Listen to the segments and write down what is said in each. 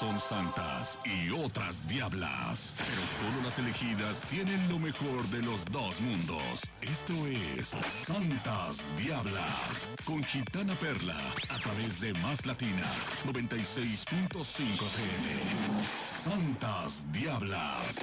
son santas y otras diablas, pero solo las elegidas tienen lo mejor de los dos mundos. Esto es Santas Diablas con Gitana Perla a través de Más Latina 96.5 FM. Santas Diablas.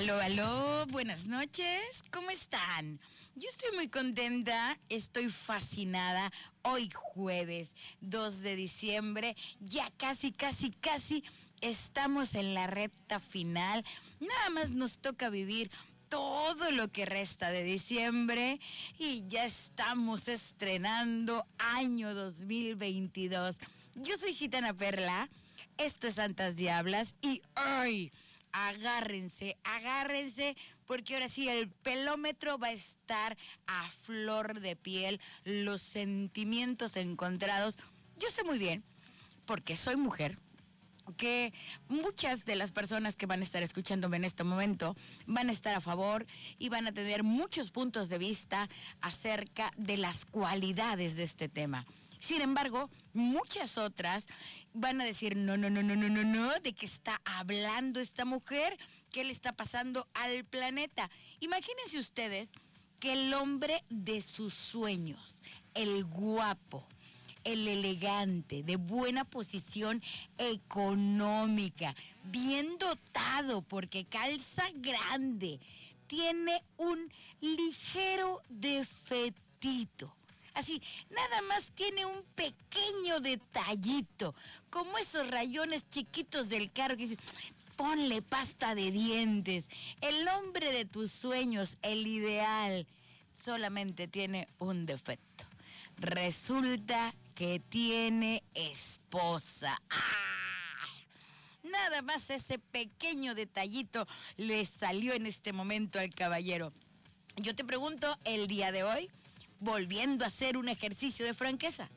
Aló, aló, buenas noches, ¿cómo están? Yo estoy muy contenta, estoy fascinada. Hoy jueves 2 de diciembre, ya casi, casi, casi estamos en la recta final. Nada más nos toca vivir todo lo que resta de diciembre y ya estamos estrenando año 2022. Yo soy Gitana Perla, esto es Santas Diablas y hoy agárrense, agárrense, porque ahora sí el pelómetro va a estar a flor de piel, los sentimientos encontrados. Yo sé muy bien, porque soy mujer, que muchas de las personas que van a estar escuchándome en este momento van a estar a favor y van a tener muchos puntos de vista acerca de las cualidades de este tema. Sin embargo, muchas otras van a decir, no, no, no, no, no, no, no, de qué está hablando esta mujer, qué le está pasando al planeta. Imagínense ustedes que el hombre de sus sueños, el guapo, el elegante, de buena posición económica, bien dotado porque calza grande, tiene un ligero defetito Así, nada más tiene un pequeño detallito, como esos rayones chiquitos del carro que dice, ponle pasta de dientes. El hombre de tus sueños, el ideal, solamente tiene un defecto. Resulta que tiene esposa. ¡Ah! Nada más ese pequeño detallito le salió en este momento al caballero. Yo te pregunto, el día de hoy, volviendo a hacer un ejercicio de franqueza.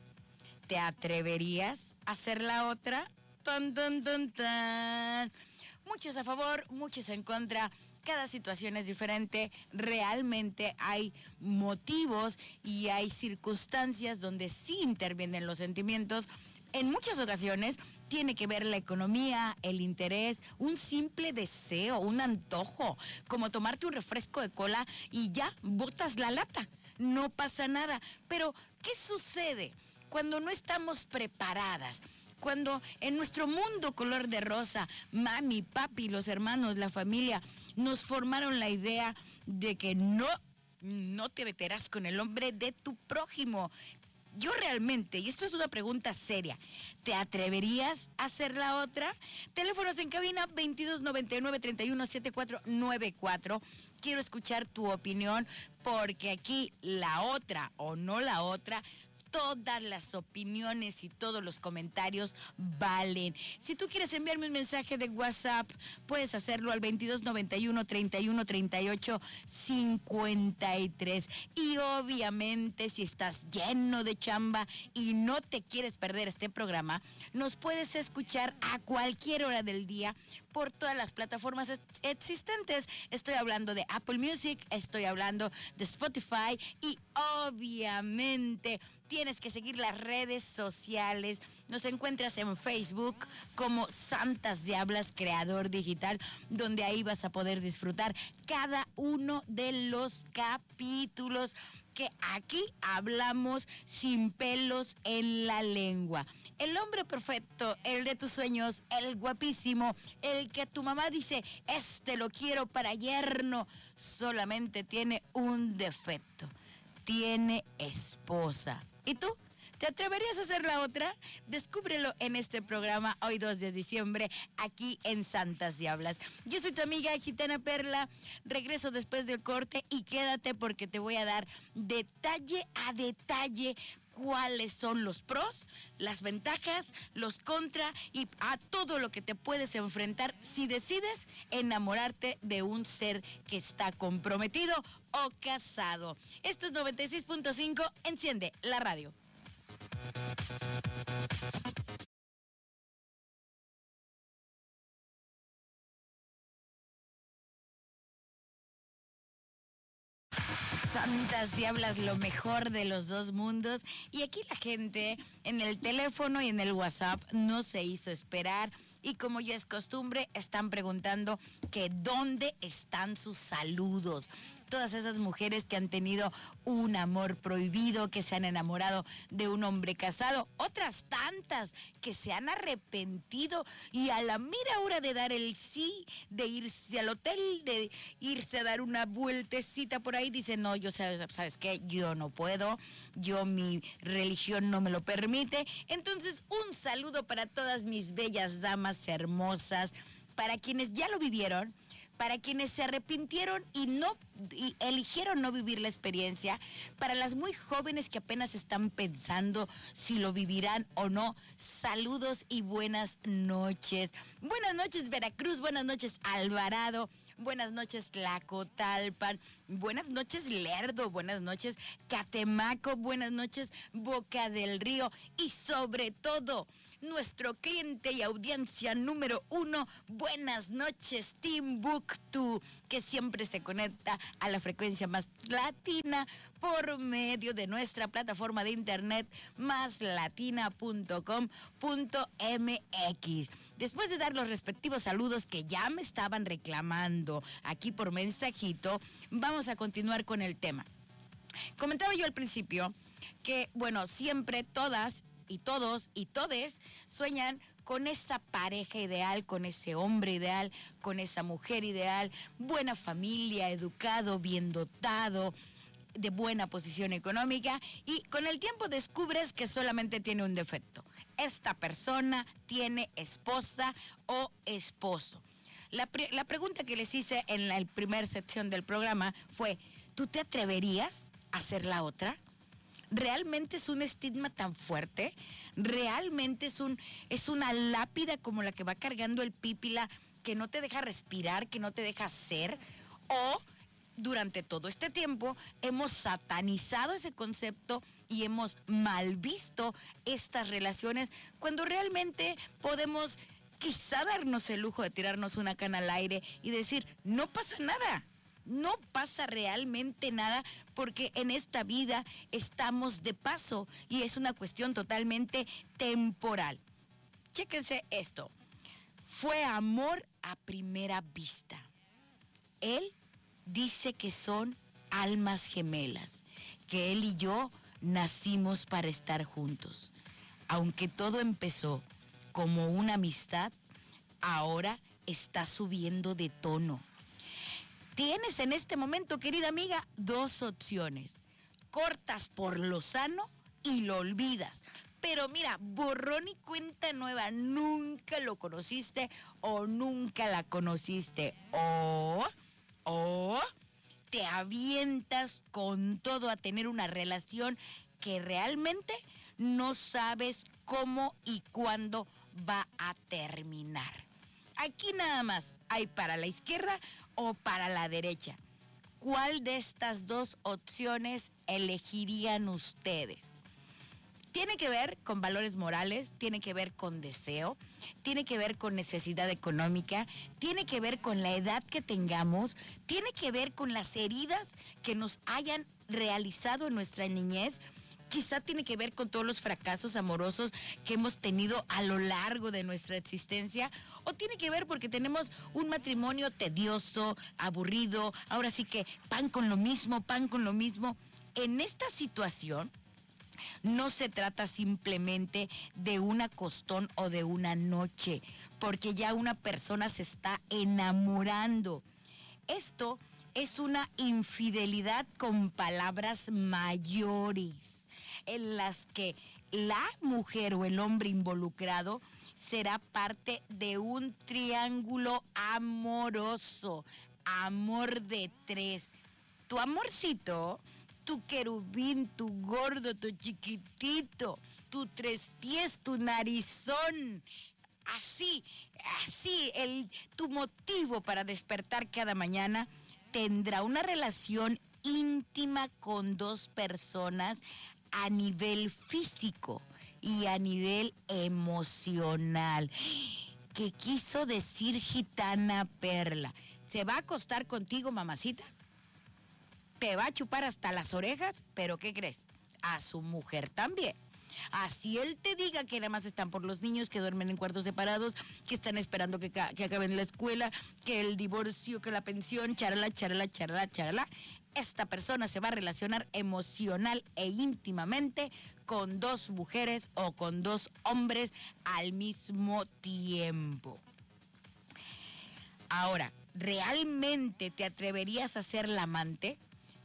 ¿Te atreverías a hacer la otra? Tan, tan, tan, tan. Muchos a favor, muchos en contra. Cada situación es diferente. Realmente hay motivos y hay circunstancias donde sí intervienen los sentimientos. En muchas ocasiones tiene que ver la economía, el interés, un simple deseo, un antojo, como tomarte un refresco de cola y ya botas la lata no pasa nada. Pero, ¿qué sucede cuando no estamos preparadas? Cuando en nuestro mundo color de rosa, mami, papi, los hermanos, la familia, nos formaron la idea de que no, no te meterás con el hombre de tu prójimo. Yo realmente, y esto es una pregunta seria, ¿te atreverías a hacer la otra? Teléfonos en cabina 2299 317494 quiero escuchar tu opinión porque aquí la otra o no la otra todas las opiniones y todos los comentarios valen. Si tú quieres enviarme un mensaje de WhatsApp, puedes hacerlo al 2291 31 38 53. Y obviamente, si estás lleno de chamba y no te quieres perder este programa, nos puedes escuchar a cualquier hora del día por todas las plataformas existentes. Estoy hablando de Apple Music, estoy hablando de Spotify y obviamente tienes que seguir las redes sociales. Nos encuentras en Facebook como Santas Diablas Creador Digital, donde ahí vas a poder disfrutar cada uno de los capítulos que aquí hablamos sin pelos en la lengua. El hombre perfecto, el de tus sueños, el guapísimo, el que tu mamá dice, este lo quiero para yerno, solamente tiene un defecto. Tiene esposa. ¿Y tú? ¿Te atreverías a hacer la otra? Descúbrelo en este programa hoy 2 de diciembre aquí en Santas Diablas. Yo soy tu amiga Gitana Perla. Regreso después del corte y quédate porque te voy a dar detalle a detalle cuáles son los pros, las ventajas, los contra y a todo lo que te puedes enfrentar si decides enamorarte de un ser que está comprometido o casado. Esto es 96.5, enciende la radio. Santas Diablas, lo mejor de los dos mundos. Y aquí la gente en el teléfono y en el WhatsApp no se hizo esperar. Y como ya es costumbre, están preguntando que dónde están sus saludos todas esas mujeres que han tenido un amor prohibido, que se han enamorado de un hombre casado, otras tantas que se han arrepentido y a la mira hora de dar el sí, de irse al hotel, de irse a dar una vueltecita por ahí, dicen, no, yo sabes, sabes qué, yo no puedo, yo mi religión no me lo permite. Entonces, un saludo para todas mis bellas damas hermosas, para quienes ya lo vivieron, para quienes se arrepintieron y no y eligieron no vivir la experiencia, para las muy jóvenes que apenas están pensando si lo vivirán o no, saludos y buenas noches. Buenas noches Veracruz, buenas noches Alvarado, buenas noches Tlacotalpan, buenas noches Lerdo, buenas noches Catemaco, buenas noches Boca del Río. Y sobre todo nuestro cliente y audiencia número uno. Buenas noches, Timbuktu, que siempre se conecta a la frecuencia más latina por medio de nuestra plataforma de internet máslatina.com.mx. Después de dar los respectivos saludos que ya me estaban reclamando aquí por mensajito, vamos a continuar con el tema. Comentaba yo al principio que, bueno, siempre todas y todos y todes sueñan con esa pareja ideal, con ese hombre ideal, con esa mujer ideal, buena familia, educado, bien dotado, de buena posición económica y con el tiempo descubres que solamente tiene un defecto. Esta persona tiene esposa o esposo. La, la pregunta que les hice en la primera sección del programa fue, ¿tú te atreverías a ser la otra? realmente es un estigma tan fuerte, realmente es, un, es una lápida como la que va cargando el pípila que no te deja respirar, que no te deja ser, o durante todo este tiempo hemos satanizado ese concepto y hemos mal visto estas relaciones cuando realmente podemos quizá darnos el lujo de tirarnos una cana al aire y decir, no pasa nada no pasa realmente nada porque en esta vida estamos de paso y es una cuestión totalmente temporal. Chéquense esto. Fue amor a primera vista. Él dice que son almas gemelas, que él y yo nacimos para estar juntos. Aunque todo empezó como una amistad, ahora está subiendo de tono Tienes en este momento, querida amiga, dos opciones. Cortas por lo sano y lo olvidas. Pero mira, borrón y cuenta nueva, nunca lo conociste o nunca la conociste. O, o te avientas con todo a tener una relación que realmente no sabes cómo y cuándo va a terminar. Aquí nada más hay para la izquierda o para la derecha. ¿Cuál de estas dos opciones elegirían ustedes? Tiene que ver con valores morales, tiene que ver con deseo, tiene que ver con necesidad económica, tiene que ver con la edad que tengamos, tiene que ver con las heridas que nos hayan realizado en nuestra niñez quizá tiene que ver con todos los fracasos amorosos que hemos tenido a lo largo de nuestra existencia, o tiene que ver porque tenemos un matrimonio tedioso, aburrido, ahora sí que pan con lo mismo, pan con lo mismo. En esta situación, no se trata simplemente de una costón o de una noche, porque ya una persona se está enamorando. Esto es una infidelidad con palabras mayores en las que la mujer o el hombre involucrado será parte de un triángulo amoroso, amor de tres. Tu amorcito, tu querubín, tu gordo, tu chiquitito, tu tres pies, tu narizón. Así, así, el, tu motivo para despertar cada mañana tendrá una relación íntima con dos personas a nivel físico y a nivel emocional. ¿Qué quiso decir gitana perla? ¿Se va a acostar contigo, mamacita? Te va a chupar hasta las orejas, pero ¿qué crees? A su mujer también. Así él te diga que nada más están por los niños, que duermen en cuartos separados, que están esperando que, que acaben la escuela, que el divorcio, que la pensión, charala, charala, charala, charala. Esta persona se va a relacionar emocional e íntimamente con dos mujeres o con dos hombres al mismo tiempo. Ahora, ¿realmente te atreverías a ser la amante?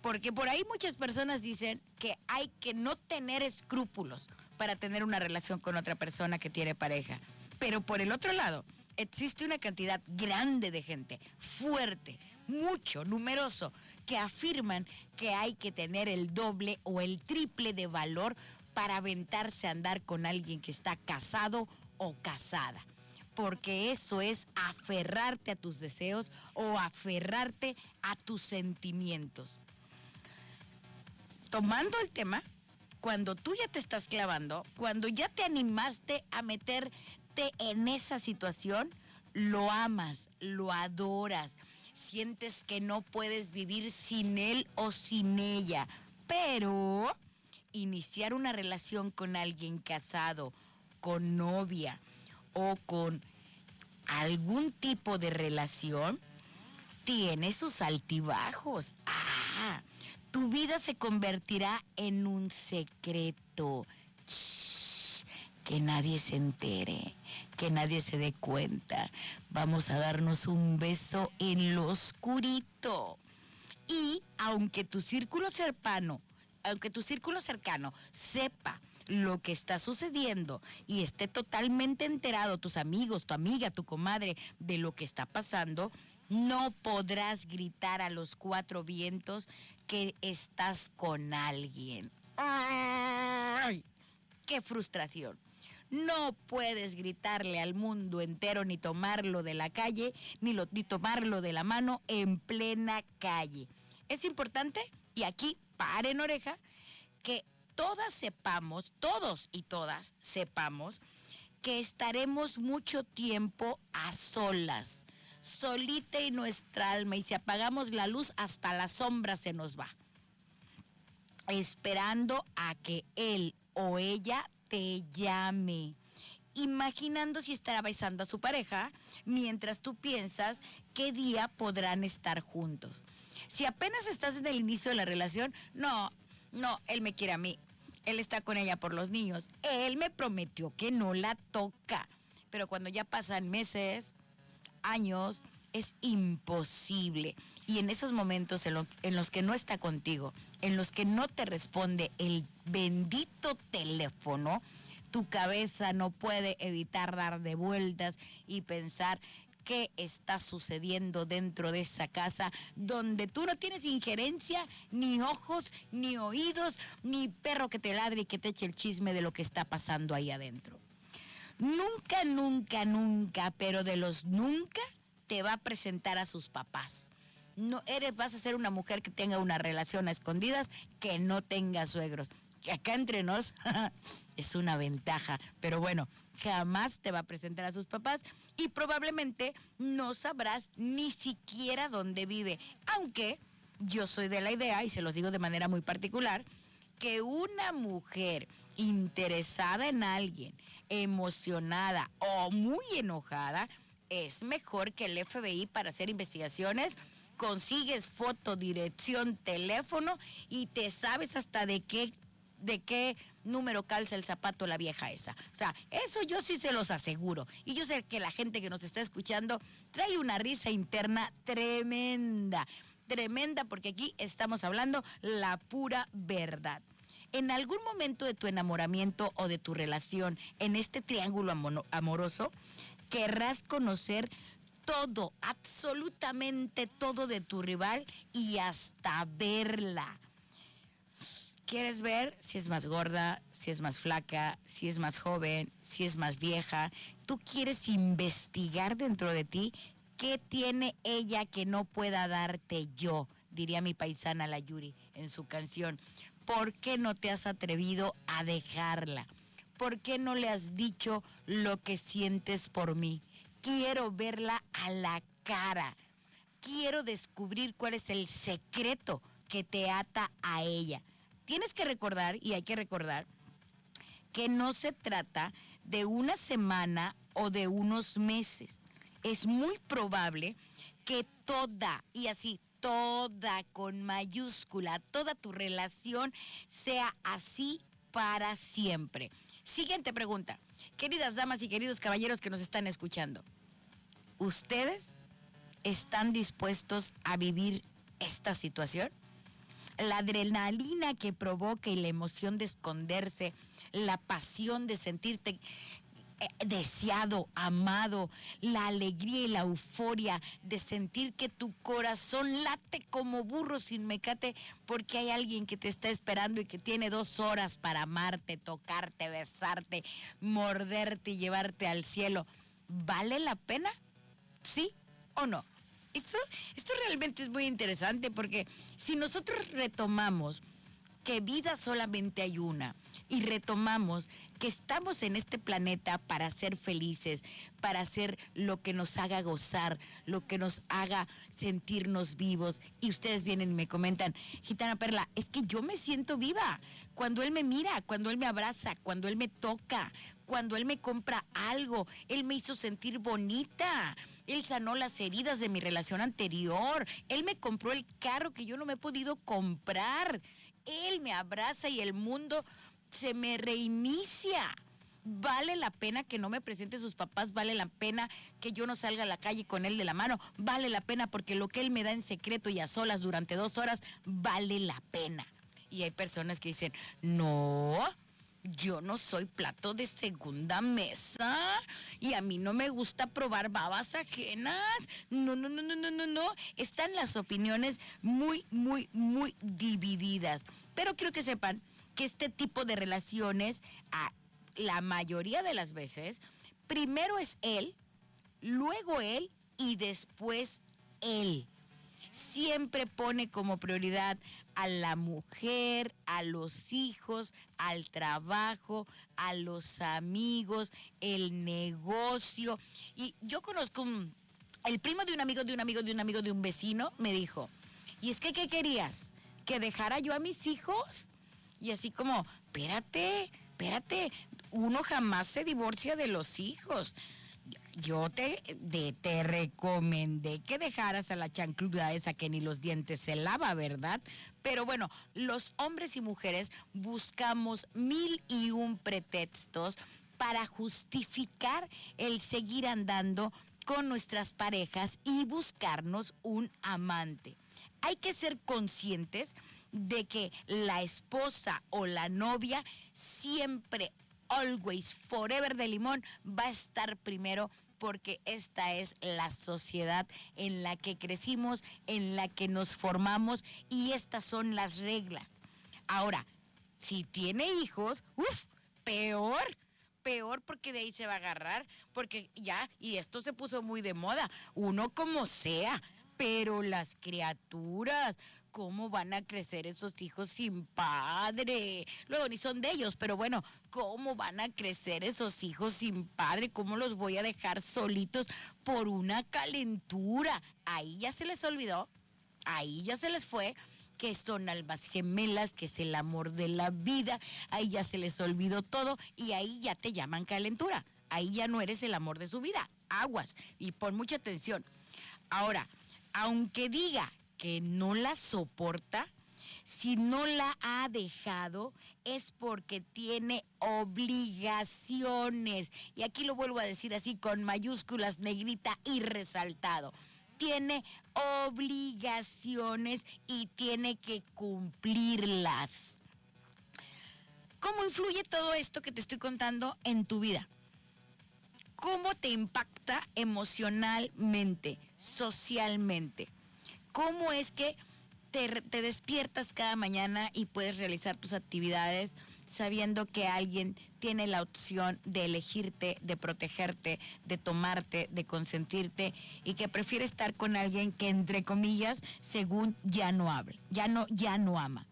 Porque por ahí muchas personas dicen que hay que no tener escrúpulos para tener una relación con otra persona que tiene pareja. Pero por el otro lado, existe una cantidad grande de gente, fuerte, mucho, numeroso, que afirman que hay que tener el doble o el triple de valor para aventarse a andar con alguien que está casado o casada. Porque eso es aferrarte a tus deseos o aferrarte a tus sentimientos tomando el tema, cuando tú ya te estás clavando, cuando ya te animaste a meterte en esa situación, lo amas, lo adoras, sientes que no puedes vivir sin él o sin ella, pero iniciar una relación con alguien casado, con novia o con algún tipo de relación, tiene sus altibajos. Ah, tu vida se convertirá en un secreto. que nadie se entere, que nadie se dé cuenta. Vamos a darnos un beso en lo oscurito. Y aunque tu círculo cercano, aunque tu círculo cercano sepa lo que está sucediendo y esté totalmente enterado, tus amigos, tu amiga, tu comadre, de lo que está pasando, no podrás gritar a los cuatro vientos que estás con alguien. ¡Ay! ¡Qué frustración! No puedes gritarle al mundo entero ni tomarlo de la calle, ni, ni tomarlo de la mano en plena calle. Es importante, y aquí paren oreja, que todas sepamos, todos y todas sepamos, que estaremos mucho tiempo a solas solita y nuestra alma, y si apagamos la luz, hasta la sombra se nos va. Esperando a que él o ella te llame. Imaginando si estará besando a su pareja mientras tú piensas qué día podrán estar juntos. Si apenas estás en el inicio de la relación, no, no, él me quiere a mí. Él está con ella por los niños. Él me prometió que no la toca. Pero cuando ya pasan meses, años es imposible. Y en esos momentos en, en, los que no está contigo, en los que no te responde el bendito teléfono, tu cabeza no puede evitar dar de vueltas y pensar qué está sucediendo dentro de esa casa donde tú no tienes injerencia, ni ojos, ni oídos, ni perro que te ladre y que te eche el chisme de lo que está pasando ahí adentro. Nunca, nunca, nunca, pero de los nunca te va a presentar a sus papás. No eres, vas a ser una mujer que tenga una relación a escondidas, que no tenga suegros. Que acá entre nos es una ventaja, pero bueno, jamás te va a presentar a sus papás y probablemente no sabrás ni siquiera dónde vive. Aunque yo soy de la idea, y se los digo de manera muy particular, que una mujer interesada en alguien, emocionada o muy enojada, es mejor que el FBI para hacer investigaciones. Consigues foto, dirección, teléfono y te sabes hasta de qué de qué número calza el zapato la vieja esa. O sea, eso yo sí se los aseguro. Y yo sé que la gente que nos está escuchando trae una risa interna tremenda. Tremenda porque aquí estamos hablando la pura verdad en algún momento de tu enamoramiento o de tu relación en este triángulo amoroso, querrás conocer todo, absolutamente todo de tu rival y hasta verla. ¿Quieres ver si es más gorda, si es más flaca, si es más joven, si es más vieja? Tú quieres investigar dentro de ti qué tiene ella que no pueda darte yo, diría mi paisana la Yuri en su canción. ¿Por qué no te has atrevido a dejarla? ¿Por qué no le has dicho lo que sientes por mí? Quiero verla a la cara. Quiero descubrir cuál es el secreto que te ata a ella. Tienes que recordar, y hay que recordar, que no se trata de una semana o de unos meses. Es muy probable que toda, y así, toda con mayúscula, toda tu relación sea así para siempre. Siguiente pregunta. Queridas damas y queridos caballeros que nos están escuchando, ¿ustedes están dispuestos a vivir esta situación? La adrenalina que provoca y la emoción de esconderse, la pasión de sentirte deseado, amado, la alegría y la euforia de sentir que tu corazón late como burro sin mecate porque hay alguien que te está esperando y que tiene dos horas para amarte, tocarte, besarte, morderte y llevarte al cielo. ¿Vale la pena? ¿Sí o no? Esto, esto realmente es muy interesante porque si nosotros retomamos que vida solamente hay una y retomamos que estamos en este planeta para ser felices, para hacer lo que nos haga gozar, lo que nos haga sentirnos vivos. Y ustedes vienen y me comentan, Gitana Perla, es que yo me siento viva. Cuando él me mira, cuando él me abraza, cuando él me toca, cuando él me compra algo, él me hizo sentir bonita, él sanó las heridas de mi relación anterior, él me compró el carro que yo no me he podido comprar, él me abraza y el mundo se me reinicia. Vale la pena que no me presente sus papás, vale la pena que yo no salga a la calle con él de la mano, vale la pena porque lo que él me da en secreto y a solas durante dos horas, vale la pena. Y hay personas que dicen, no, yo no soy plato de segunda mesa y a mí no me gusta probar babas ajenas. No, no, no, no, no, no, no. Están las opiniones muy, muy, muy divididas. Pero quiero que sepan que este tipo de relaciones, a la mayoría de las veces, primero es él, luego él y después él. Siempre pone como prioridad a la mujer, a los hijos, al trabajo, a los amigos, el negocio. Y yo conozco un, el primo de un amigo, de un amigo, de un amigo, de un vecino, me dijo, ¿y es que qué querías? ¿Que dejara yo a mis hijos? Y así como, espérate, espérate, uno jamás se divorcia de los hijos. Yo te, te recomendé que dejaras a la chancluda esa que ni los dientes se lava, ¿verdad? Pero bueno, los hombres y mujeres buscamos mil y un pretextos para justificar el seguir andando con nuestras parejas y buscarnos un amante. Hay que ser conscientes de que la esposa o la novia siempre, always, forever de limón, va a estar primero porque esta es la sociedad en la que crecimos, en la que nos formamos y estas son las reglas. Ahora, si tiene hijos, uff, peor peor porque de ahí se va a agarrar, porque ya, y esto se puso muy de moda, uno como sea, pero las criaturas, ¿cómo van a crecer esos hijos sin padre? Luego ni son de ellos, pero bueno, ¿cómo van a crecer esos hijos sin padre? ¿Cómo los voy a dejar solitos por una calentura? Ahí ya se les olvidó, ahí ya se les fue que son almas gemelas, que es el amor de la vida, ahí ya se les olvidó todo y ahí ya te llaman calentura, ahí ya no eres el amor de su vida, aguas y pon mucha atención. Ahora, aunque diga que no la soporta, si no la ha dejado es porque tiene obligaciones. Y aquí lo vuelvo a decir así con mayúsculas, negrita y resaltado. Tiene obligaciones y tiene que cumplirlas. ¿Cómo influye todo esto que te estoy contando en tu vida? ¿Cómo te impacta emocionalmente? socialmente. ¿Cómo es que te, despiertas cada mañana y puedes realizar tus actividades sabiendo que alguien tiene la opción de elegirte, de protegerte, de tomarte, de consentirte y que prefiere estar con alguien que entre comillas, según ya no habla, ya no ya no ama.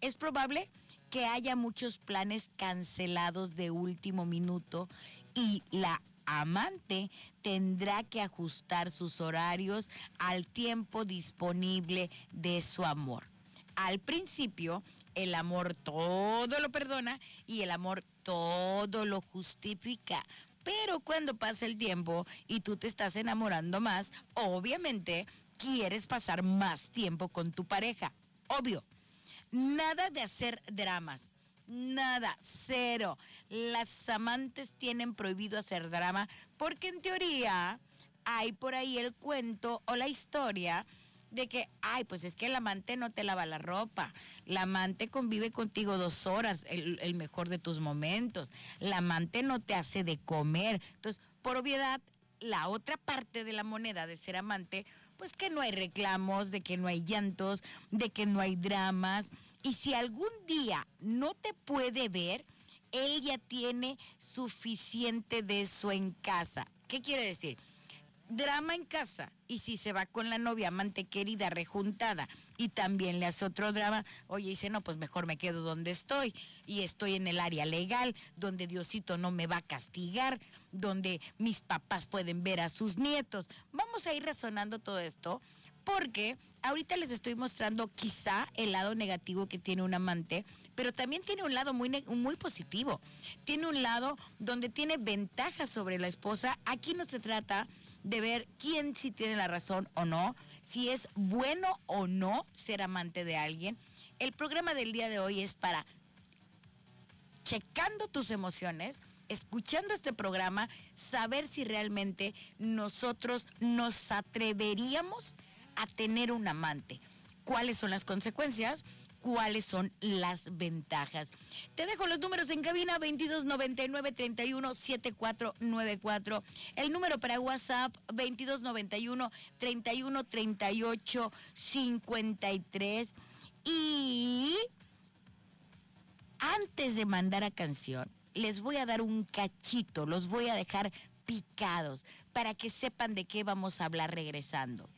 Es probable que haya muchos planes cancelados de último minuto y la amante tendrá que ajustar sus horarios al tiempo disponible de su amor. al principio el amor todo lo perdona y el amor todo lo justifica. Pero cuando pasa el tiempo y tú te estás enamorando más, obviamente quieres pasar más tiempo con tu pareja. Obvio. Nada de hacer dramas. Nada, cero. Las amantes tienen prohibido hacer drama porque en teoría hay por ahí el cuento o la historia de que, ay, pues es que el amante no te lava la ropa, la amante convive contigo dos horas, el, mejor de tus momentos, la amante no te hace de comer. Entonces, por obviedad, la otra parte de la moneda de ser amante, pues que no hay reclamos, de que no hay llantos, de que no hay dramas. Y si algún día no te puede ver, él ya tiene suficiente de eso en casa. ¿Qué quiere decir? drama en casa y si se va con la novia amante querida rejuntada y también le hace otro drama, oye, dice, no, pues mejor me quedo donde estoy y estoy en el área legal, donde Diosito no me va a castigar, donde mis papás pueden ver a sus nietos. Vamos a ir razonando todo esto porque ahorita les estoy mostrando quizá el lado negativo que tiene un amante, pero también tiene un lado muy, muy positivo. Tiene un lado donde tiene ventajas sobre la esposa. Aquí no se trata de ver quién sí tiene la razón o no, si es bueno o no ser amante de alguien. El programa del día de hoy es para checando tus emociones, escuchando este programa, saber si realmente nosotros nos atreveríamos a tener un amante. ¿Cuáles son las consecuencias? cuáles son las ventajas. Te dejo los números en cabina 2299 31 7494. El número para WhatsApp 2291 31 38 53. Y antes de mandar a canción, les voy a dar un cachito, los voy a dejar picados para que sepan de qué vamos a hablar regresando.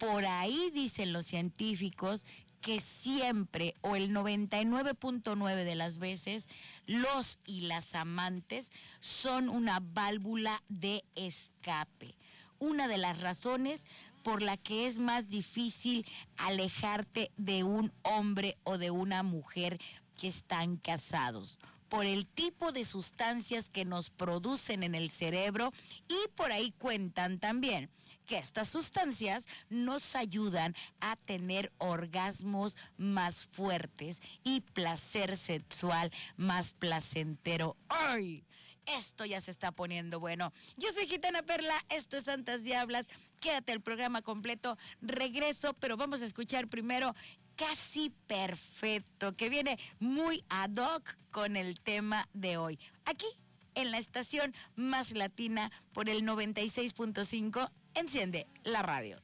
Por ahí dicen los científicos que siempre o el 99.9 de las veces los y las amantes son una válvula de escape. Una de las razones por la que es más difícil alejarte de un hombre o de una mujer que están casados por el tipo de sustancias que nos producen en el cerebro y por ahí cuentan también que estas sustancias nos ayudan a tener orgasmos más fuertes y placer sexual más placentero. ¡Ay! Esto ya se está poniendo bueno. Yo soy Gitana Perla, esto es Santas Diablas. Quédate el programa completo. Regreso, pero vamos a escuchar primero casi perfecto, que viene muy ad hoc con el tema de hoy. Aquí, en la estación más latina por el 96.5, enciende la radio.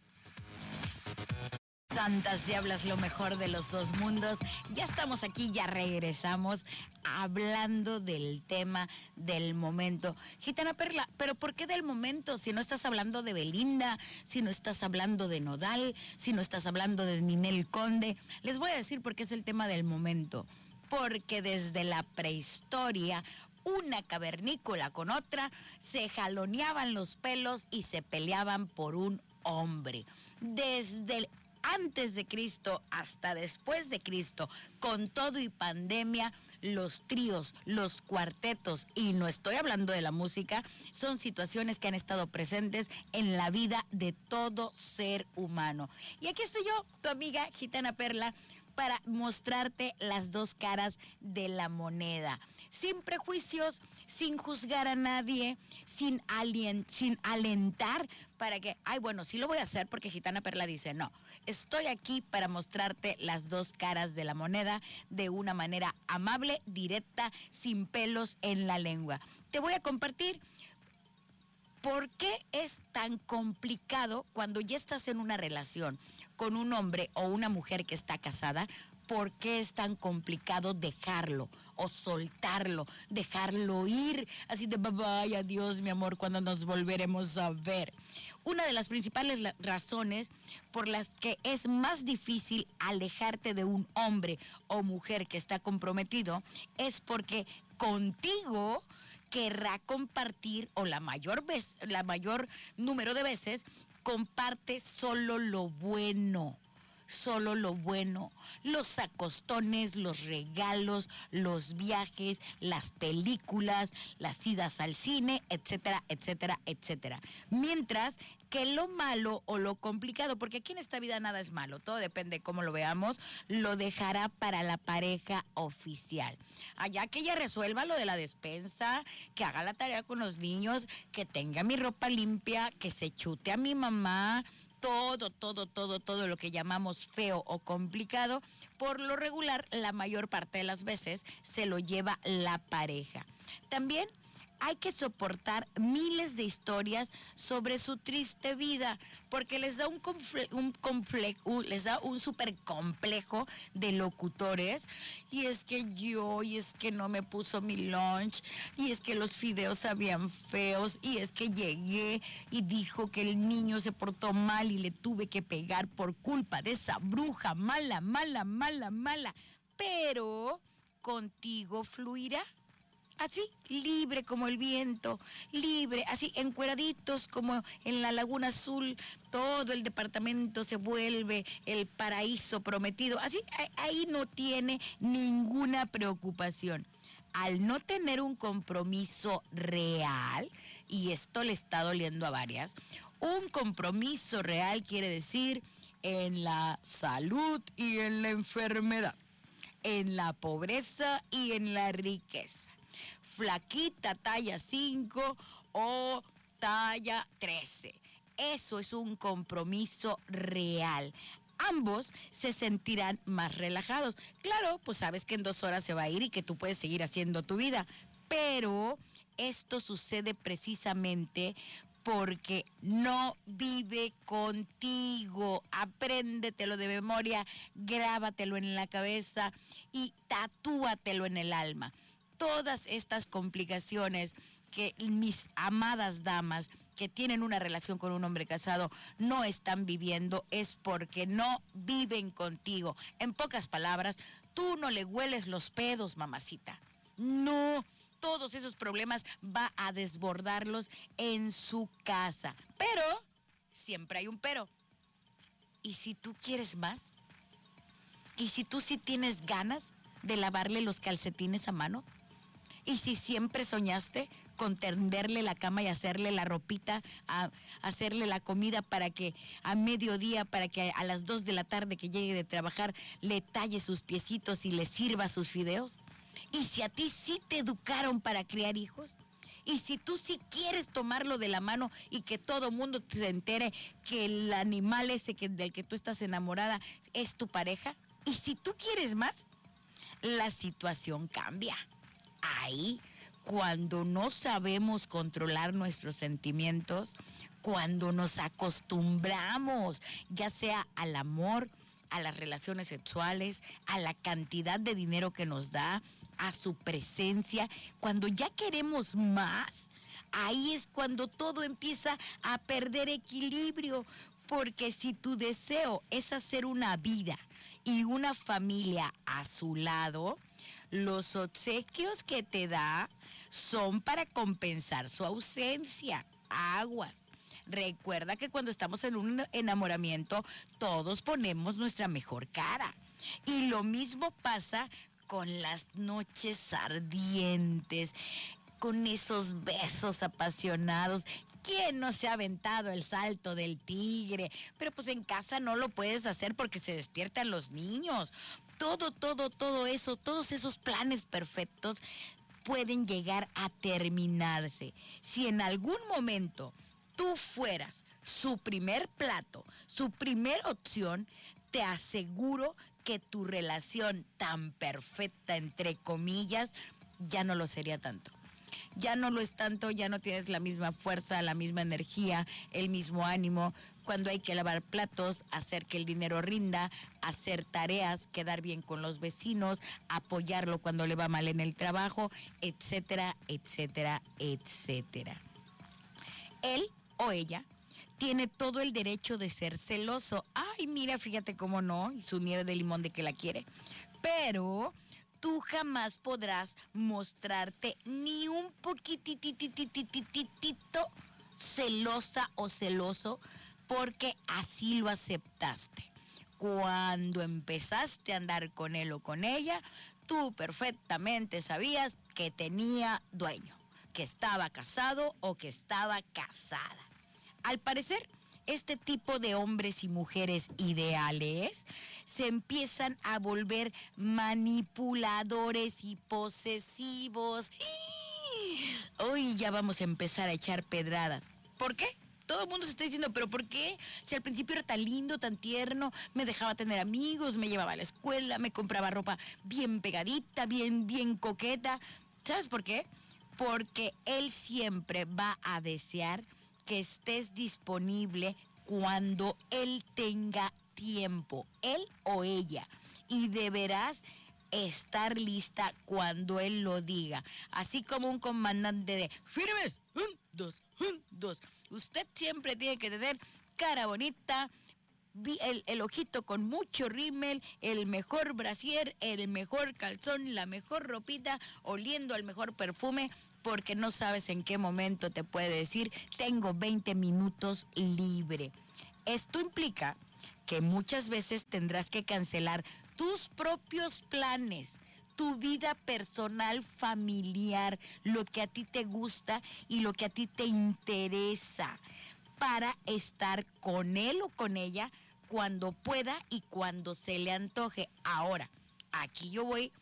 Santas Diablas, lo mejor de los dos mundos. Ya estamos aquí, ya regresamos hablando del tema del momento. Gitana Perla, pero ¿por qué del momento? Si no estás hablando de Belinda, si no estás hablando de Nodal, si no estás hablando de Ninel Conde. Les voy a decir por qué es el tema del momento. Porque desde la prehistoria una cavernícola con otra, se jaloneaban los pelos y se peleaban por un hombre. Desde antes de Cristo hasta después de Cristo, con todo y pandemia, los tríos, los cuartetos, y no estoy hablando de la música, son situaciones que han estado presentes en la vida de todo ser humano. Y aquí estoy yo, tu amiga Gitana Perla, para mostrarte las dos caras de la moneda sin prejuicios, sin juzgar a nadie, sin, alien, sin alentar para que, ay, bueno, sí lo voy a hacer porque Gitana Perla dice, no, estoy aquí para mostrarte las dos caras de la moneda de una manera amable, directa, sin pelos en la lengua. Te voy a compartir ¿Por qué es tan complicado cuando ya estás en una relación con un hombre o una mujer que está casada? ¿Por qué es tan complicado dejarlo o soltarlo, dejarlo ir? Así de, bye, adiós, mi amor, cuando nos volveremos a ver. Una de las principales razones por las que es más difícil alejarte de un hombre o mujer que está comprometido es porque contigo querrá compartir o la mayor vez, la mayor número de veces comparte solo lo bueno solo lo bueno, los acostones, los regalos, los viajes, las películas, las idas al cine, etcétera, etcétera, etcétera. Mientras que lo malo o lo complicado, porque aquí en esta vida nada es malo, todo depende de cómo lo veamos, lo dejará para la pareja oficial. Allá que ella resuelva lo de la despensa, que haga la tarea con los niños, que tenga mi ropa limpia, que se chute a mi mamá, todo, todo, todo, todo lo que llamamos feo o complicado, por lo regular, la mayor parte de las veces se lo lleva la pareja. También hay que soportar miles de historias sobre su triste vida, porque les da un, un les da un complejo de locutores. Y es que yo, y es que no me puso mi lunch, y es que los fideos sabían feos, y es que llegué y dijo que el niño se portó mal y le tuve que pegar por culpa de esa bruja mala, mala, mala, mala. Pero contigo fluirá así, libre como el viento, libre, así, encueraditos como en la Laguna Azul, todo el departamento se vuelve el paraíso prometido, así, ahí no tiene ninguna preocupación. Al no tener un compromiso real, y esto le está doliendo a varias, un compromiso real quiere decir en la salud y en la enfermedad, en la pobreza y en la riqueza flaquita talla 5 o talla 13. Eso es un compromiso real. Ambos se sentirán más relajados. Claro, pues sabes que en dos horas se va a ir y que tú puedes seguir haciendo tu vida. Pero esto sucede precisamente porque no vive contigo. Apréndetelo de memoria, grábatelo en la cabeza y tatúatelo en el alma todas estas complicaciones que mis amadas damas que tienen una relación con un hombre casado no están viviendo es porque no viven contigo. En pocas palabras, tú no le hueles los pedos, mamacita. No, todos esos problemas va a desbordarlos en su casa. Pero, siempre hay un pero. ¿Y si tú quieres más? ¿Y si tú sí tienes ganas de lavarle los calcetines a mano? Y si siempre soñaste con tenderle la cama y hacerle la ropita, a, hacerle la comida para que a mediodía, para que a las dos de la tarde que llegue de trabajar, le talle sus piecitos y le sirva sus fideos. Y si a ti sí te educaron para criar hijos, y si tú sí quieres tomarlo de la mano y que todo mundo se entere que el animal ese que, del que tú estás enamorada es tu pareja, y si tú quieres más, la situación cambia ahí cuando no sabemos controlar nuestros sentimientos, cuando nos acostumbramos, ya sea al amor, a las relaciones sexuales, a la cantidad de dinero que nos da, a su presencia, cuando ya queremos más, ahí es cuando todo empieza a perder equilibrio, porque si tu deseo es hacer una vida y una familia a su lado, los obsequios que te da son para compensar su ausencia. Aguas. Recuerda que cuando estamos en un enamoramiento, todos ponemos nuestra mejor cara. Y lo mismo pasa con las noches ardientes, con esos besos apasionados. ¿Quién no se ha aventado el salto del tigre? Pero pues en casa no lo puedes hacer porque se despiertan los niños todo, todo, todo eso, todos esos planes perfectos pueden llegar a terminarse. Si en algún momento tú fueras su primer plato, su primera opción, te aseguro que tu relación tan perfecta, entre comillas, ya no lo sería tanto ya no lo es tanto, ya no tienes la misma fuerza, la misma energía, el mismo ánimo. Cuando hay que lavar platos, hacer que el dinero rinda, hacer tareas, quedar bien con los vecinos, apoyarlo cuando le va mal en el trabajo, etcétera, etcétera, etcétera. Él o ella tiene todo el derecho de ser celoso. Ay, mira, fíjate cómo no, su nieve de limón de que la quiere. Pero tú jamás podrás mostrarte ni un poquititititititito celosa o celoso porque así lo aceptaste. cuando empezaste a andar con él o con ella, tú perfectamente sabías que tenía dueño, que estaba casado o que estaba casada. Al parecer, este tipo de hombres y mujeres ideales se empiezan a volver manipuladores y posesivos. Hoy ya vamos a empezar a echar pedradas. ¿Por qué? Todo el mundo se está diciendo, pero ¿por qué? Si al principio era tan lindo, tan tierno, me dejaba tener amigos, me llevaba a la escuela, me compraba ropa bien pegadita, bien, bien coqueta. ¿Sabes por qué? Porque él siempre va a desear que estés disponible cuando él tenga tiempo, él o ella. Y deberás estar lista cuando él lo diga. Así como un comandante de firmes, un, dos, un, dos. Usted siempre tiene que tener cara bonita, el, ojito con mucho rímel, el mejor brasier, el mejor calzón, la mejor ropita, oliendo al mejor perfume, porque no sabes en qué momento te puede decir, tengo 20 minutos libre. Esto implica que muchas veces tendrás que cancelar tus propios planes, tu vida personal, familiar, lo que a ti te gusta y lo que a ti te interesa para estar con él o con ella cuando pueda y cuando se le antoje. Ahora, aquí yo voy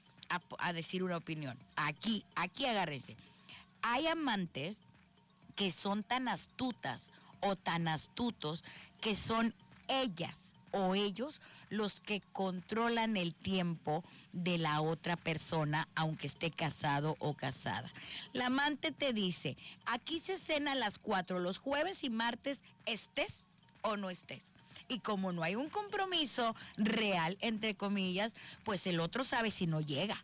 a, decir una opinión. Aquí, aquí agárrense hay amantes que son tan astutas o tan astutos que son ellas o ellos los que controlan el tiempo de la otra persona, aunque esté casado o casada. La amante te dice, aquí se cena a las cuatro los jueves y martes, estés o no estés. Y como no hay un compromiso real, entre comillas, pues el otro sabe si no llega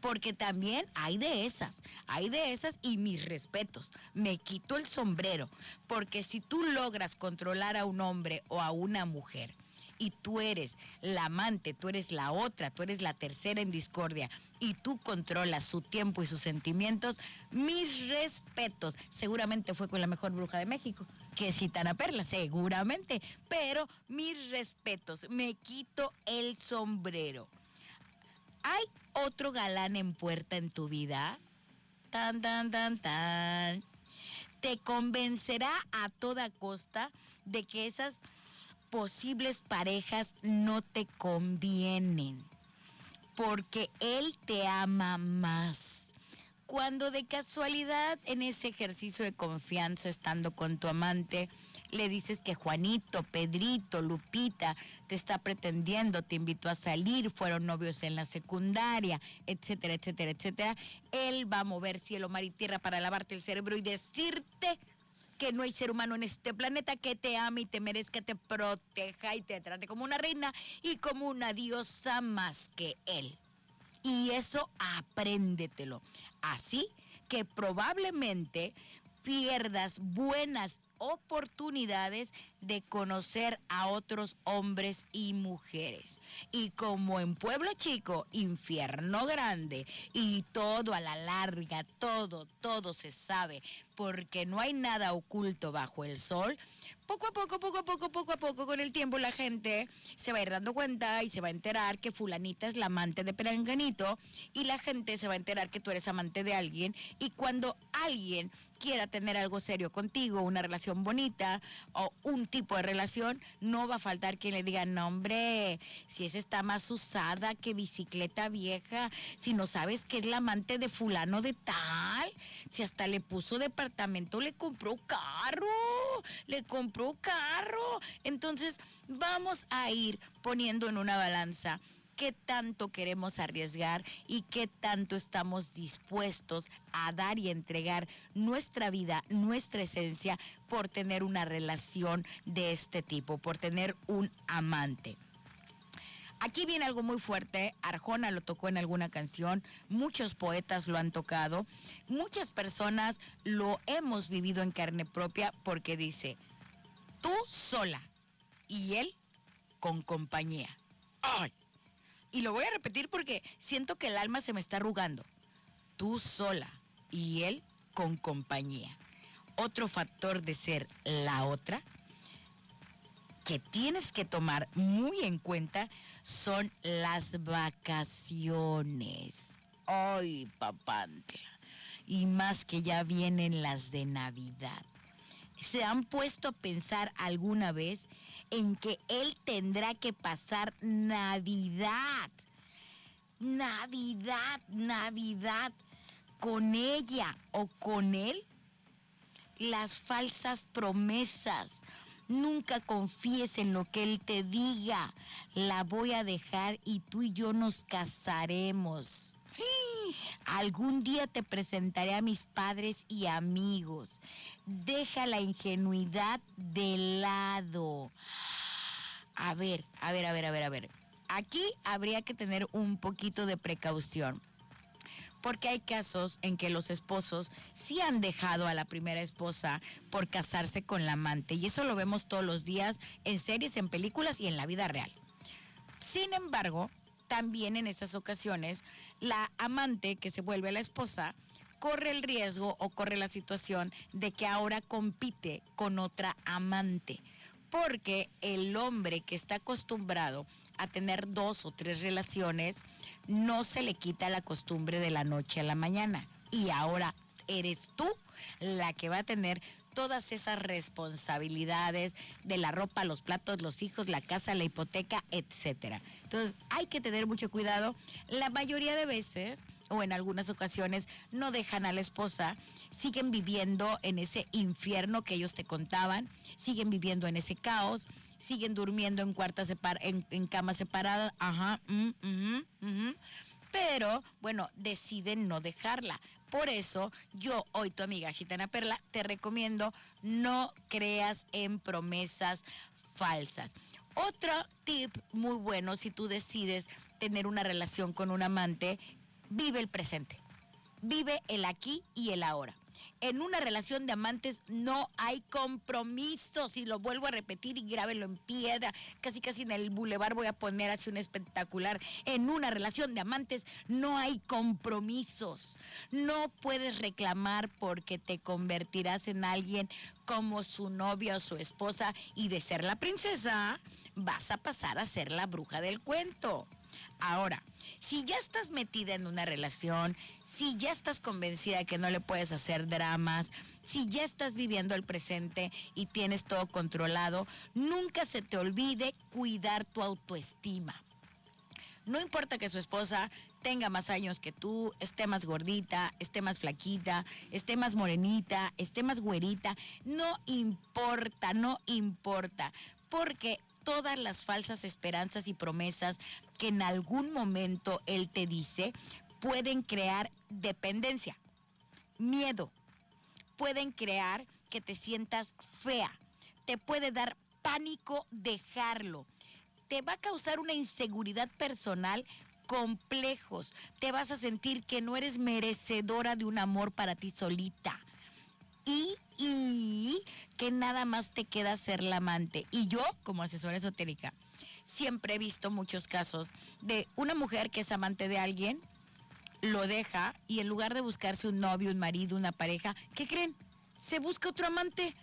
porque también hay de esas, hay de esas y mis respetos. Me quito el sombrero, porque si tú logras controlar a un hombre o a una mujer, y tú eres la amante, tú eres la otra, tú eres la tercera en discordia y tú controlas su tiempo y sus sentimientos, mis respetos. Seguramente fue con la mejor bruja de México, que es Gitana Perla, seguramente, pero mis respetos, me quito el sombrero. ¿Hay otro galán en puerta en tu vida? Tan, tan, tan, tan. Te convencerá a toda costa de que esas posibles parejas no te convienen. Porque él te ama más. Cuando de casualidad en ese ejercicio de confianza estando con tu amante, le dices que Juanito, Pedrito, Lupita te está pretendiendo, te invitó a salir, fueron novios en la secundaria, etcétera, etcétera, etcétera, él va a mover cielo, mar y tierra para lavarte el cerebro y decirte que no hay ser humano en este planeta que te ame y te merezca, te proteja y te trate como una reina y como una diosa más que él. Y eso apréndetelo. Así que probablemente pierdas buenas oportunidades de conocer a otros hombres y mujeres. Y como en pueblo chico, infierno grande, y todo a la larga, todo, todo se sabe, porque no hay nada oculto bajo el sol, poco a poco, poco a poco, poco a poco, con el tiempo la gente se va a ir dando cuenta y se va a enterar que fulanita es la amante de Peranganito y la gente se va a enterar que tú eres amante de alguien y cuando alguien quiera tener algo serio contigo, una relación bonita o un tipo de relación, no va a faltar quien le diga, no hombre, si esa está más usada que bicicleta vieja, si no sabes que es la amante de fulano de tal, si hasta le puso departamento, le compró carro, le compró carro. Entonces vamos a ir poniendo en una balanza qué tanto queremos arriesgar y qué tanto estamos dispuestos a dar y entregar nuestra vida, nuestra esencia por tener una relación de este tipo, por tener un amante. Aquí viene algo muy fuerte, Arjona lo tocó en alguna canción, muchos poetas lo han tocado, muchas personas lo hemos vivido en carne propia porque dice, tú sola y él con compañía. ¡Ay! Y lo voy a repetir porque siento que el alma se me está arrugando. Tú sola y él con compañía. Otro factor de ser la otra que tienes que tomar muy en cuenta son las vacaciones. Ay, papante. Y más que ya vienen las de Navidad. ¿Se han puesto a pensar alguna vez en que él tendrá que pasar Navidad? Navidad, Navidad con ella o con él. Las falsas promesas. Nunca confíes en lo que él te diga. La voy a dejar y tú y yo nos casaremos. Algún día te presentaré a mis padres y amigos. Deja la ingenuidad de lado. A ver, a ver, a ver, a ver, a ver. Aquí habría que tener un poquito de precaución. Porque hay casos en que los esposos sí han dejado a la primera esposa por casarse con la amante. Y eso lo vemos todos los días en series, en películas y en la vida real. Sin embargo, también en esas ocasiones la amante que se vuelve la esposa corre el riesgo o corre la situación de que ahora compite con otra amante. Porque el hombre que está acostumbrado a tener dos o tres relaciones, no se le quita la costumbre de la noche a la mañana. Y ahora eres tú la que va a tener todas esas responsabilidades de la ropa, los platos, los hijos, la casa, la hipoteca, etcétera. Entonces, hay que tener mucho cuidado. La mayoría de veces o en algunas ocasiones no dejan a la esposa, siguen viviendo en ese infierno que ellos te contaban, siguen viviendo en ese caos, siguen durmiendo en cuartas en, en camas separadas, ajá, mm, pero bueno, deciden no dejarla. Por eso yo hoy tu amiga Gitana Perla te recomiendo no creas en promesas falsas. Otro tip muy bueno si tú decides tener una relación con un amante, vive el presente. Vive el aquí y el ahora en una relación de amantes no hay compromisos. Y lo vuelvo a repetir y grábenlo en piedra. Casi casi en el bulevar voy a poner así un espectacular. En una relación de amantes no hay compromisos. No puedes reclamar porque te convertirás en alguien como su novia o su esposa y de ser la princesa vas a pasar a ser la bruja del cuento. Ahora, si ya estás metida en una relación, si ya estás convencida que no le puedes hacer dramas, si ya estás viviendo el presente y tienes todo controlado, nunca se te olvide cuidar tu autoestima. No importa que su esposa tenga más años que tú, esté más gordita, esté más flaquita, esté más morenita, esté más güerita, no importa, no importa, porque todas las falsas esperanzas y promesas que en algún momento él te dice pueden crear dependencia, miedo, pueden crear que te sientas fea, te puede dar pánico dejarlo, te va a causar una inseguridad personal complejos, te vas a sentir que no eres merecedora de un amor para ti solita y, que nada más te queda ser la amante. Y yo, como asesora esotérica, siempre he visto muchos casos de una mujer que es amante de alguien, lo deja y en lugar de buscarse un novio, un marido, una pareja, ¿qué creen? Se busca otro amante.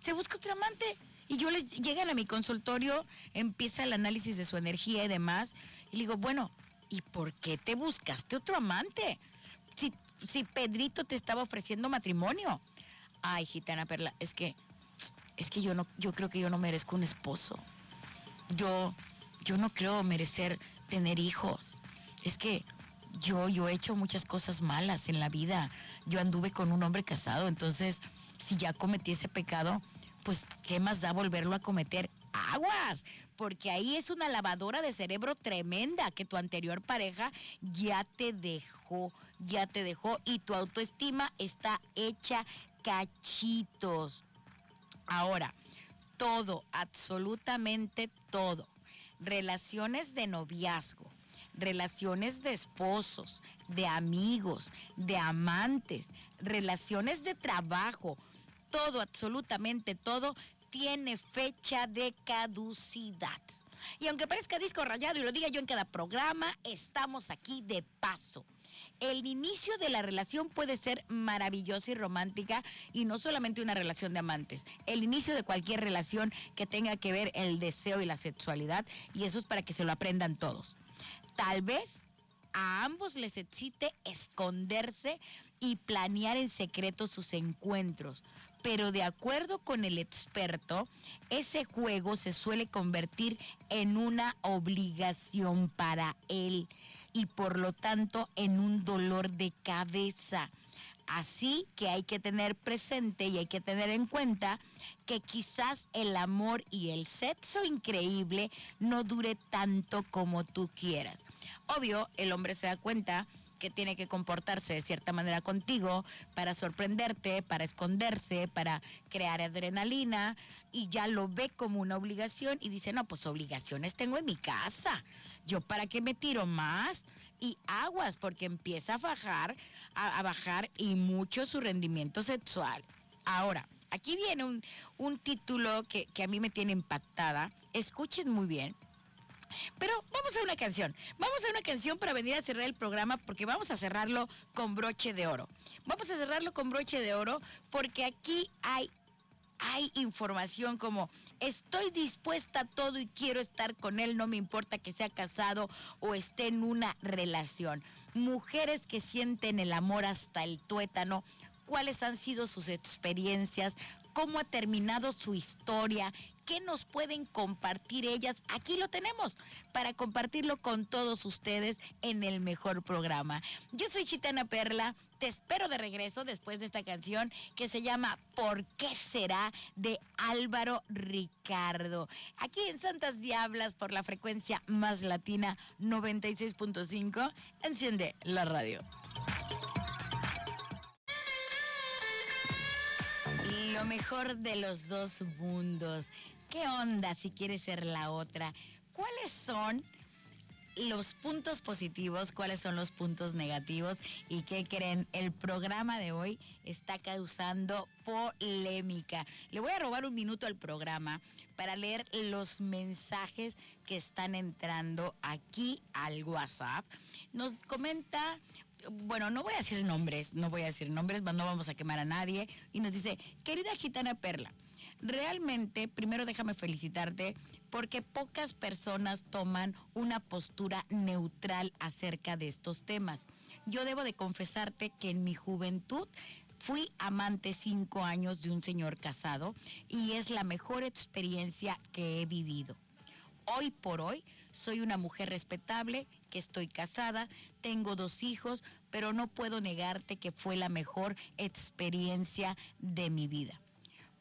Se busca otro amante. Y yo les llegan a mi consultorio, empieza el análisis de su energía y demás. Y le digo, bueno, ¿y por qué te buscaste otro amante? Si, si Pedrito te estaba ofreciendo matrimonio ay, gitana Perla, es que, es que yo no, yo creo que yo no merezco un esposo. Yo, yo no creo merecer tener hijos. Es que yo, yo he hecho muchas cosas malas en la vida. Yo anduve con un hombre casado, entonces, si ya cometí ese pecado, pues, ¿qué más da volverlo a cometer? Aguas, porque ahí es una lavadora de cerebro tremenda que tu anterior pareja ya te dejó, ya te dejó y tu autoestima está hecha cachitos. Ahora, todo, absolutamente todo. Relaciones de noviazgo, relaciones de esposos, de amigos, de amantes, relaciones de trabajo, todo, absolutamente todo, tiene fecha de caducidad. Y aunque parezca disco rayado y lo diga yo en cada programa, estamos aquí de paso. El inicio de la relación puede ser maravillosa y romántica y no solamente una relación de amantes. El inicio de cualquier relación que tenga que ver el deseo y la sexualidad y eso es para que se lo aprendan todos. Tal vez a ambos les excite esconderse y planear en secreto sus encuentros. Pero de acuerdo con el experto, ese juego se suele convertir en una obligación para él y por lo tanto en un dolor de cabeza. Así que hay que tener presente y hay que tener en cuenta que quizás el amor y el sexo increíble no dure tanto como tú quieras. Obvio, el hombre se da cuenta que tiene que comportarse de cierta manera contigo para sorprenderte, para esconderse, para crear adrenalina y ya lo ve como una obligación y dice, no, pues obligaciones tengo en mi casa. Yo para qué me tiro más y aguas porque empieza a bajar, a, bajar y mucho su rendimiento sexual. Ahora, aquí viene un, un título que, que a mí me tiene impactada. Escuchen muy bien pero vamos a una canción. Vamos a una canción para venir a cerrar el programa porque vamos a cerrarlo con broche de oro. Vamos a cerrarlo con broche de oro porque aquí hay hay información como estoy dispuesta a todo y quiero estar con él, no me importa que sea casado o esté en una relación. Mujeres que sienten el amor hasta el tuétano, cuáles han sido sus experiencias, cómo ha terminado su historia, qué nos pueden compartir ellas. Aquí lo tenemos para compartirlo con todos ustedes en el mejor programa. Yo soy Gitana Perla, te espero de regreso después de esta canción que se llama ¿Por qué será? de Álvaro Ricardo. Aquí en Santas Diablas por la frecuencia más latina 96.5, enciende la radio. Lo mejor de los dos mundos. ¿Qué onda si quieres ser la otra? ¿Cuáles son los puntos positivos, cuáles son los puntos negativos y qué creen. El programa de hoy está causando polémica. Le voy a robar un minuto al programa para leer los mensajes que están entrando aquí al WhatsApp. Nos comenta bueno, no voy a decir nombres, no voy a decir nombres, no vamos a quemar a nadie. Y nos dice, querida gitana Perla, realmente, primero déjame felicitarte porque pocas personas toman una postura neutral acerca de estos temas. Yo debo de confesarte que en mi juventud fui amante cinco años de un señor casado y es la mejor experiencia que he vivido. Hoy por hoy soy una mujer respetable, que estoy casada, tengo dos hijos, pero no puedo negarte que fue la mejor experiencia de mi vida.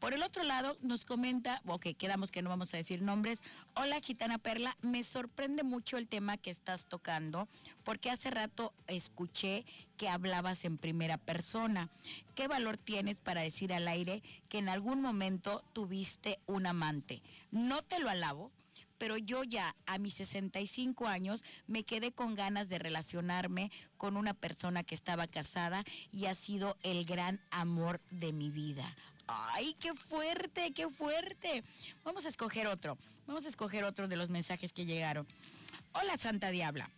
Por el otro lado, nos comenta, ok, quedamos que no vamos a decir nombres. Hola, Gitana Perla, me sorprende mucho el tema que estás tocando, porque hace rato escuché que hablabas en primera persona. ¿Qué valor tienes para decir al aire que en algún momento tuviste un amante? No te lo alabo, pero yo ya a mis 65 años me quedé con ganas de relacionarme con una persona que estaba casada y ha sido el gran amor de mi vida. ¡Ay, qué fuerte, qué fuerte! Vamos a escoger otro, vamos a escoger otro de los mensajes que llegaron. Hola, Santa Diabla.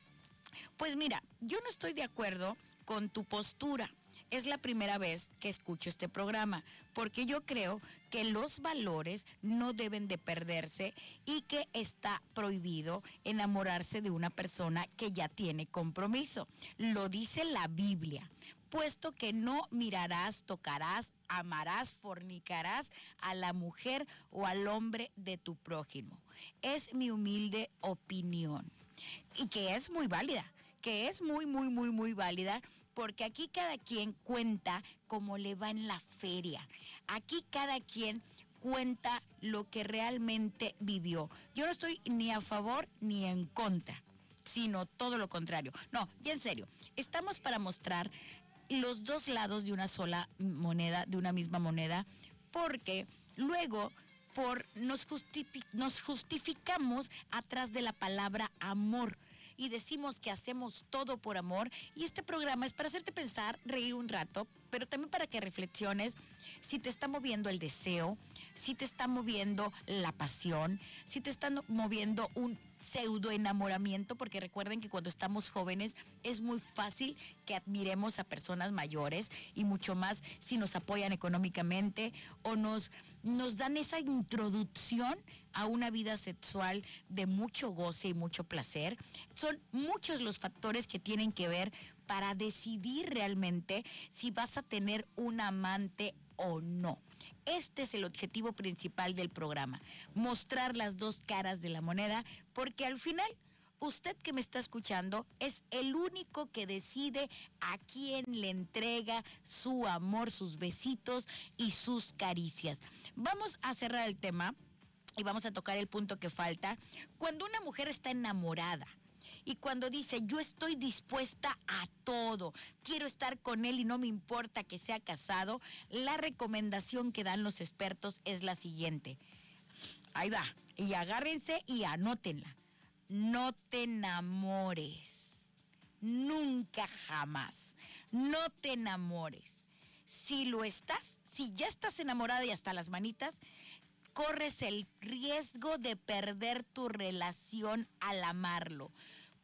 Pues mira, yo no estoy de acuerdo con tu postura es la primera vez que escucho este programa, porque yo creo que los valores no deben de perderse y que está prohibido enamorarse de una persona que ya tiene compromiso. Lo dice la Biblia puesto que no mirarás, tocarás, amarás, fornicarás a la mujer o al hombre de tu prójimo. Es mi humilde opinión y que es muy válida que es muy, muy, muy, muy válida, porque aquí cada quien cuenta cómo le va en la feria. Aquí cada quien cuenta lo que realmente vivió. Yo no estoy ni a favor ni en contra, sino todo lo contrario. No, ya en serio, estamos para mostrar los dos lados de una sola moneda, de una misma moneda, porque luego por nos, nos justificamos atrás de la palabra amor y decimos que hacemos todo por amor. Y este programa es para hacerte pensar, reír un rato, pero también para que reflexiones si te está moviendo el deseo, si te está moviendo la pasión, si te está moviendo un pseudo enamoramiento, porque recuerden que cuando estamos jóvenes es muy fácil que admiremos a personas mayores y mucho más si nos apoyan económicamente o nos, nos dan esa introducción a una vida sexual de mucho goce y mucho placer. Son muchos los factores que tienen que ver para decidir realmente si vas a tener un amante o no. Este es el objetivo principal del programa, mostrar las dos caras de la moneda, porque al final usted que me está escuchando es el único que decide a quién le entrega su amor, sus besitos y sus caricias. Vamos a cerrar el tema y vamos a tocar el punto que falta. Cuando una mujer está enamorada, y cuando dice, yo estoy dispuesta a todo, quiero estar con él y no me importa que sea casado, la recomendación que dan los expertos es la siguiente. Ahí va, y agárrense y anótenla. No te enamores. Nunca jamás. No te enamores. Si lo estás, si ya estás enamorada y hasta las manitas, corres el riesgo de perder tu relación al amarlo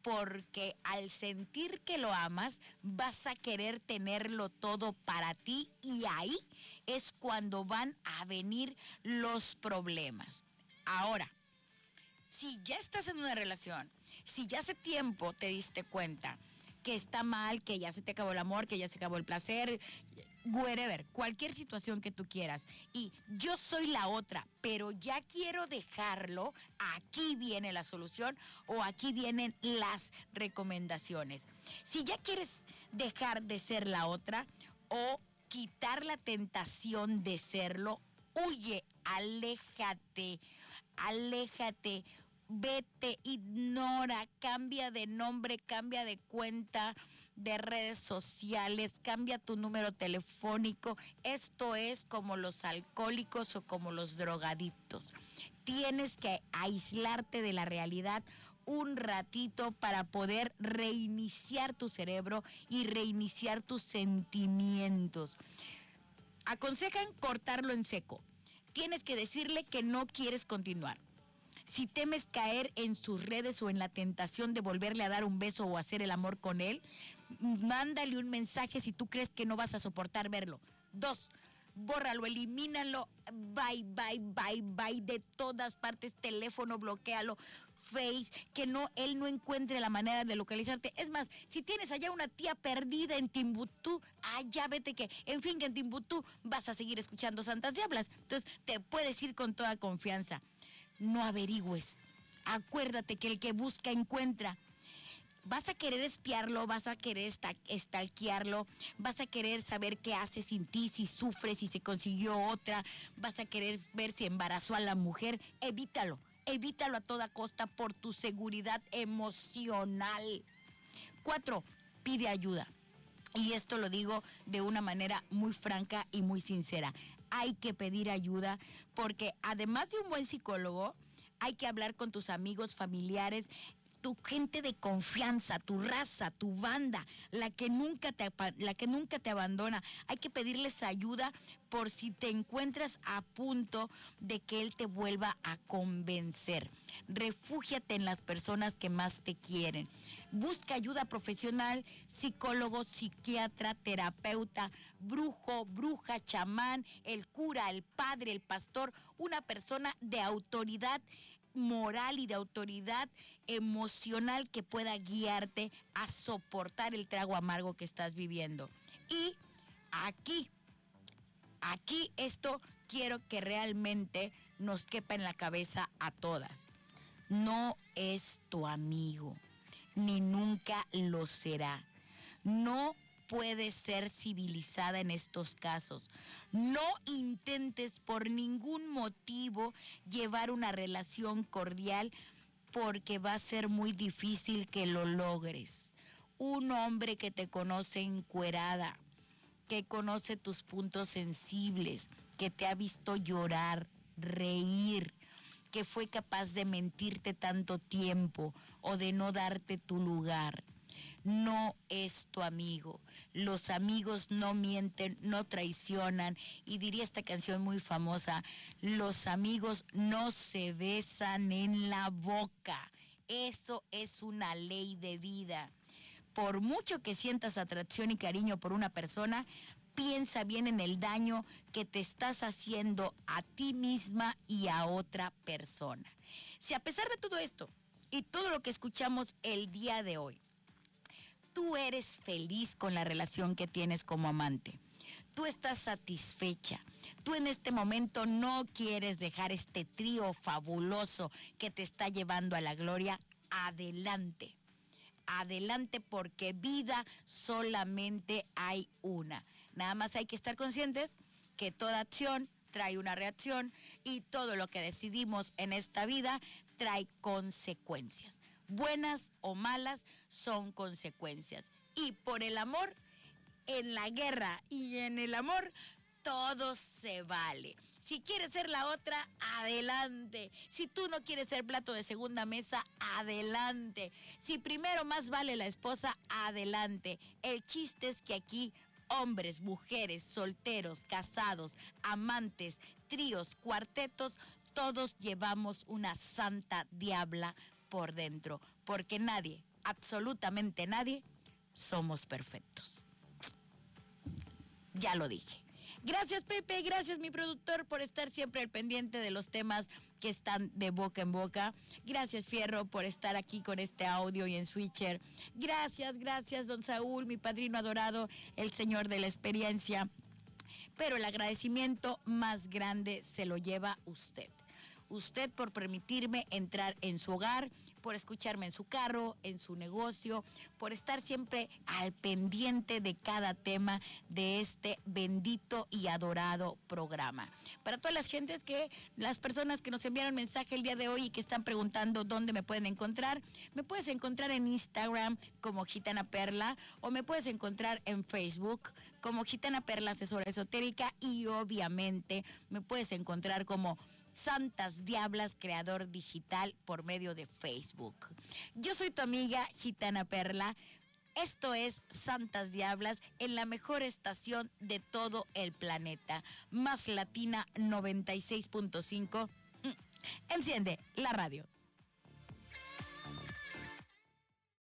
porque al sentir que lo amas vas a querer tenerlo todo para ti y ahí es cuando van a venir los problemas. Ahora, si ya estás en una relación, si ya hace tiempo te diste cuenta que está mal, que ya se te acabó el amor, que ya se acabó el placer, wherever, cualquier situación que tú quieras. Y yo soy la otra, pero ya quiero dejarlo, aquí viene la solución o aquí vienen las recomendaciones. Si ya quieres dejar de ser la otra o quitar la tentación de serlo, huye, aléjate, aléjate vete, ignora, cambia de nombre, cambia de cuenta de redes sociales, cambia tu número telefónico. Esto es como los alcohólicos o como los drogadictos. Tienes que aislarte de la realidad un ratito para poder reiniciar tu cerebro y reiniciar tus sentimientos. Aconsejan cortarlo en seco. Tienes que decirle que no quieres continuar si temes caer en sus redes o en la tentación de volverle a dar un beso o hacer el amor con él, mándale un mensaje si tú crees que no vas a soportar verlo. Dos, bórralo, elimínalo, bye, bye, bye, bye, de todas partes, teléfono, bloquealo, Face, que no, él no encuentre la manera de localizarte. Es más, si tienes allá una tía perdida en Timbuktu, allá vete que, en fin, que en Timbuktu vas a seguir escuchando Santas Diablas. Entonces, te puedes ir con toda confianza no averigües. Acuérdate que el que busca encuentra. Vas a querer espiarlo, vas a querer estalquearlo, vas a querer saber qué hace sin ti, si sufre, si se consiguió otra, vas a querer ver si embarazó a la mujer. Evítalo, evítalo a toda costa por tu seguridad emocional. Cuatro, pide ayuda. Y esto lo digo de una manera muy franca y muy sincera hay que pedir ayuda porque además de un buen psicólogo, hay que hablar con tus amigos, familiares, tu gente de confianza, tu raza, tu banda, la que nunca te, la que nunca te abandona. Hay que pedirles ayuda por si te encuentras a punto de que él te vuelva a convencer. Refúgiate en las personas que más te quieren. Busca ayuda profesional, psicólogo, psiquiatra, terapeuta, brujo, bruja, chamán, el cura, el padre, el pastor, una persona de autoridad moral y de autoridad emocional que pueda guiarte a soportar el trago amargo que estás viviendo. Y aquí, aquí esto quiero que realmente nos quepa en la cabeza a todas. No es tu amigo, ni nunca lo será. No puede ser civilizada en estos casos. No intentes por ningún motivo llevar una relación cordial porque va a ser muy difícil que lo logres. Un hombre que te conoce encuerada, que conoce tus puntos sensibles, que te ha visto llorar, reír, que fue capaz de mentirte tanto tiempo o de no darte tu lugar no es tu amigo. Los amigos no mienten, no traicionan. Y diría esta canción muy famosa, los amigos no se besan en la boca. Eso es una ley de vida. Por mucho que sientas atracción y cariño por una persona, piensa bien en el daño que te estás haciendo a ti misma y a otra persona. Si a pesar de todo esto y todo lo que escuchamos el día de hoy, tú eres feliz con la relación que tienes como amante, tú estás satisfecha, tú en este momento no quieres dejar este trío fabuloso que te está llevando a la gloria, adelante. Adelante porque vida solamente hay una. Nada más hay que estar conscientes que toda acción trae una reacción y todo lo que decidimos en esta vida trae consecuencias. Buenas o malas son consecuencias. Y por el amor, en la guerra y en el amor, todo se vale. Si quieres ser la otra, adelante. Si tú no quieres ser plato de segunda mesa, adelante. Si primero más vale la esposa, adelante. El chiste es que aquí hombres, mujeres, solteros, casados, amantes, tríos, cuartetos, todos llevamos una santa diabla por dentro, porque nadie, absolutamente nadie, somos perfectos. Ya lo dije. Gracias Pepe, gracias mi productor por estar siempre al pendiente de los temas que están de boca en boca. Gracias Fierro por estar aquí con este audio y en Switcher. Gracias, gracias don Saúl, mi padrino adorado, el señor de la experiencia. Pero el agradecimiento más grande se lo lleva usted usted por permitirme entrar en su hogar, por escucharme en su carro, en su negocio, por estar siempre al pendiente de cada tema de este bendito y adorado programa. Para todas las gentes que, las personas que nos enviaron mensaje el día de hoy y que están preguntando dónde me pueden encontrar, me puedes encontrar en Instagram como Gitana Perla o me puedes encontrar en Facebook como Gitana Perla Asesora Esotérica y obviamente me puedes encontrar como Santas Diablas, creador digital por medio de Facebook. Yo soy tu amiga Gitana Perla. Esto es Santas Diablas en la mejor estación de todo el planeta. Más Latina 96.5. Mm, enciende la radio.